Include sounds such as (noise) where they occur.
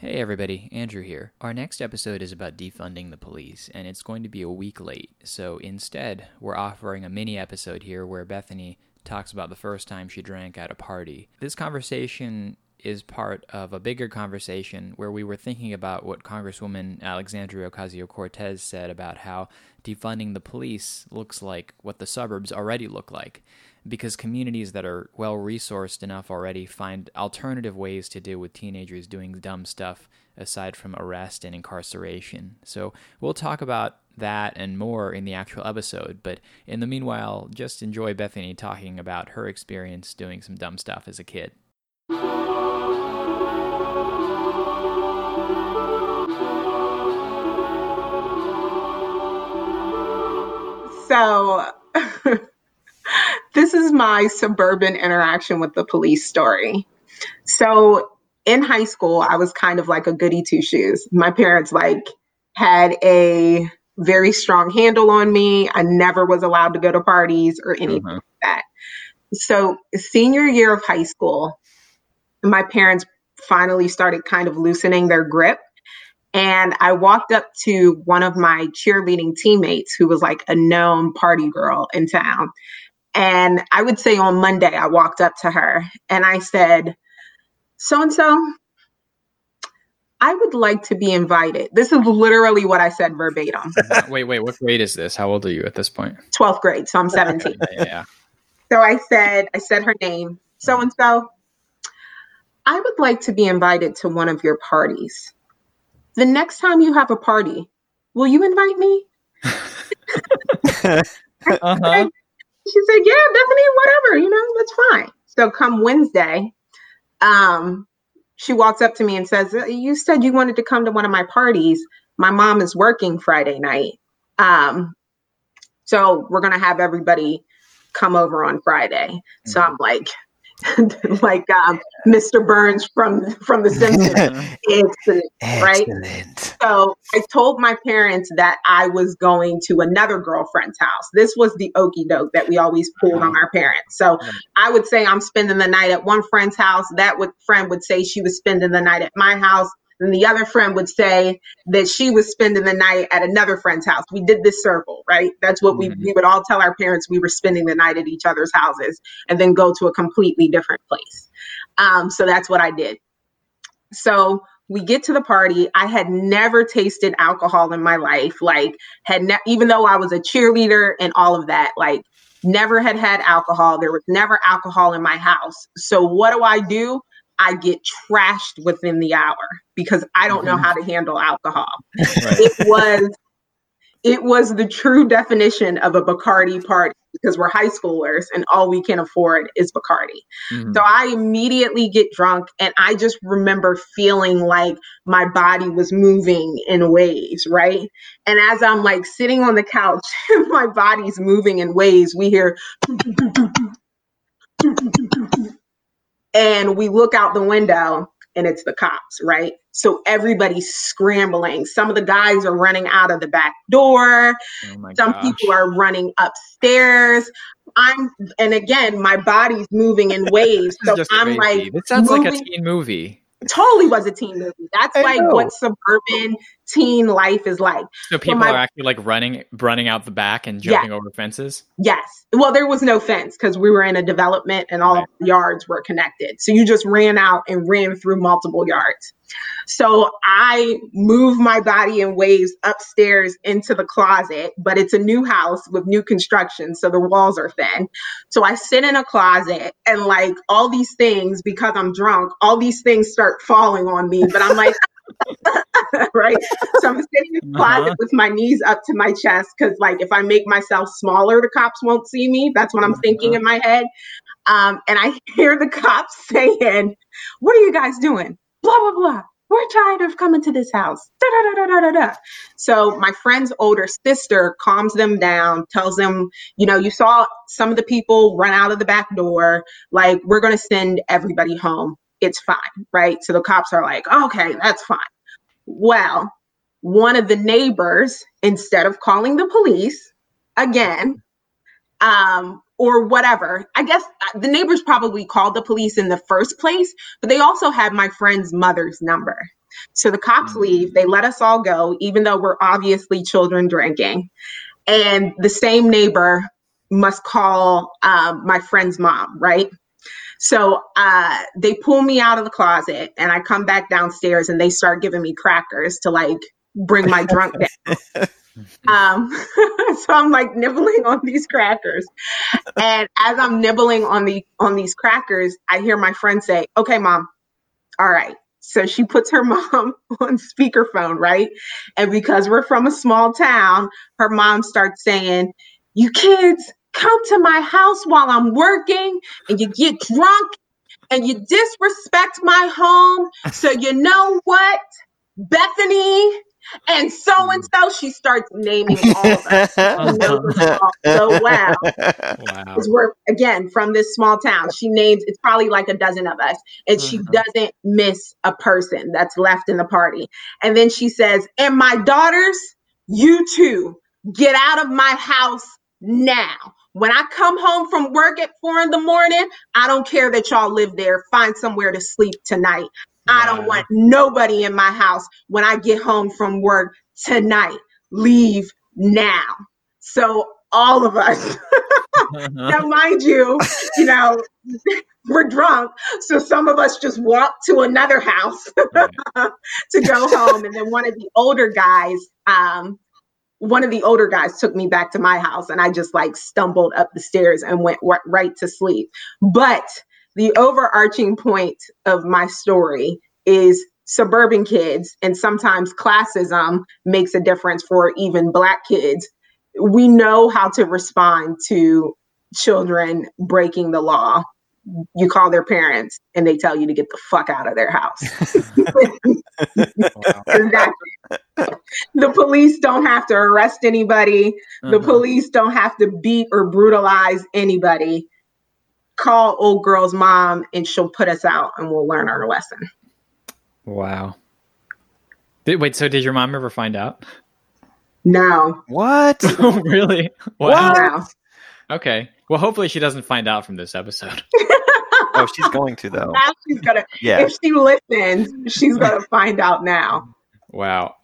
Hey everybody, Andrew here. Our next episode is about defunding the police, and it's going to be a week late. So instead, we're offering a mini episode here where Bethany talks about the first time she drank at a party. This conversation is part of a bigger conversation where we were thinking about what Congresswoman Alexandria Ocasio Cortez said about how defunding the police looks like what the suburbs already look like because communities that are well resourced enough already find alternative ways to deal with teenagers doing dumb stuff aside from arrest and incarceration. So we'll talk about that and more in the actual episode, but in the meanwhile, just enjoy Bethany talking about her experience doing some dumb stuff as a kid. So is my suburban interaction with the police story. So in high school, I was kind of like a goody two shoes. My parents like had a very strong handle on me. I never was allowed to go to parties or anything mm-hmm. like that. So senior year of high school, my parents finally started kind of loosening their grip. And I walked up to one of my cheerleading teammates who was like a known party girl in town. And I would say on Monday, I walked up to her and I said, So and so, I would like to be invited. This is literally what I said verbatim. (laughs) wait, wait, what grade is this? How old are you at this point? 12th grade, so I'm (laughs) 17. yeah. So I said, I said her name, so and so. I would like to be invited to one of your parties. The next time you have a party, will you invite me? (laughs) uh-huh she said, Yeah, Bethany, whatever, you know, that's fine. So come Wednesday, um, she walks up to me and says, You said you wanted to come to one of my parties. My mom is working Friday night. Um, so we're gonna have everybody come over on Friday. Mm-hmm. So I'm like, (laughs) like um, Mr. Burns from from The Simpsons. (laughs) Excellent, right? Excellent. So I told my parents that I was going to another girlfriend's house. This was the okey doke that we always pulled on our parents. So I would say I'm spending the night at one friend's house. That would friend would say she was spending the night at my house. And the other friend would say that she was spending the night at another friend's house. We did this circle, right? That's what mm-hmm. we, we would all tell our parents we were spending the night at each other's houses and then go to a completely different place. Um, so that's what I did. So we get to the party. I had never tasted alcohol in my life. Like, had ne- even though I was a cheerleader and all of that, like, never had had alcohol. There was never alcohol in my house. So what do I do? I get trashed within the hour because I don't know mm-hmm. how to handle alcohol. Right. It was it was the true definition of a Bacardi party because we're high schoolers and all we can afford is Bacardi. Mm-hmm. So I immediately get drunk and I just remember feeling like my body was moving in waves, right? And as I'm like sitting on the couch, (laughs) my body's moving in waves, we hear and we look out the window and it's the cops, right? So everybody's scrambling. Some of the guys are running out of the back door. Oh Some gosh. people are running upstairs. I'm, and again, my body's moving in (laughs) waves. so I'm crazy. like, it sounds moving. like a teen movie totally was a teen movie. That's I like know. what suburban teen life is like. So people my, are actually like running running out the back and jumping over fences? Yes. Well, there was no fence because we were in a development and all right. the yards were connected. So you just ran out and ran through multiple yards. So I move my body in waves upstairs into the closet, but it's a new house with new construction. So the walls are thin. So I sit in a closet and like all these things, because I'm drunk, all these things start falling on me. But I'm like, (laughs) (laughs) right? So I'm sitting in the closet uh-huh. with my knees up to my chest because, like, if I make myself smaller, the cops won't see me. That's what I'm uh-huh. thinking in my head. Um, and I (laughs) hear the cops (laughs) saying, What are you guys doing? Blah, blah, blah we're tired of coming to this house. Da, da, da, da, da, So my friend's older sister calms them down, tells them, you know, you saw some of the people run out of the back door. Like, we're going to send everybody home. It's fine. Right. So the cops are like, okay, that's fine. Well, one of the neighbors, instead of calling the police, again, um, or whatever. I guess uh, the neighbors probably called the police in the first place, but they also had my friend's mother's number. So the cops leave, they let us all go, even though we're obviously children drinking. And the same neighbor must call um, my friend's mom, right? So uh, they pull me out of the closet and I come back downstairs and they start giving me crackers to like bring my drunk down. (laughs) um, (laughs) so I'm like nibbling on these crackers. And as I'm nibbling on the on these crackers, I hear my friend say, Okay, mom, all right. So she puts her (laughs) mom on speakerphone, right? And because we're from a small town, her mom starts saying, You kids, come to my house while I'm working and you get drunk and you disrespect my home. So, you know what? Bethany and so and so, she starts naming all of us. (laughs) so wow. Wow. Because we're again from this small town. She names it's probably like a dozen of us, and she mm-hmm. doesn't miss a person that's left in the party. And then she says, And my daughters, you too, get out of my house now. When I come home from work at four in the morning, I don't care that y'all live there. Find somewhere to sleep tonight. I don't want nobody in my house when I get home from work tonight. Leave now. So all of us. now, mind you, you know, (laughs) we're drunk. So some of us just walk to another house (laughs) to go home. And then one of the older guys, um, one of the older guys took me back to my house and I just like stumbled up the stairs and went w- right to sleep. But the overarching point of my story is suburban kids and sometimes classism makes a difference for even black kids. We know how to respond to children breaking the law you call their parents and they tell you to get the fuck out of their house. (laughs) (laughs) the police don't have to arrest anybody. The uh-huh. police don't have to beat or brutalize anybody. Call old girl's mom and she'll put us out and we'll learn our lesson. Wow. Wait, so did your mom ever find out? No. What? (laughs) oh, really? Wow. What? Okay. Well, hopefully she doesn't find out from this episode. (laughs) oh, she's going to though. Now she's gonna. Yeah. If she listens, she's gonna find out now. Wow.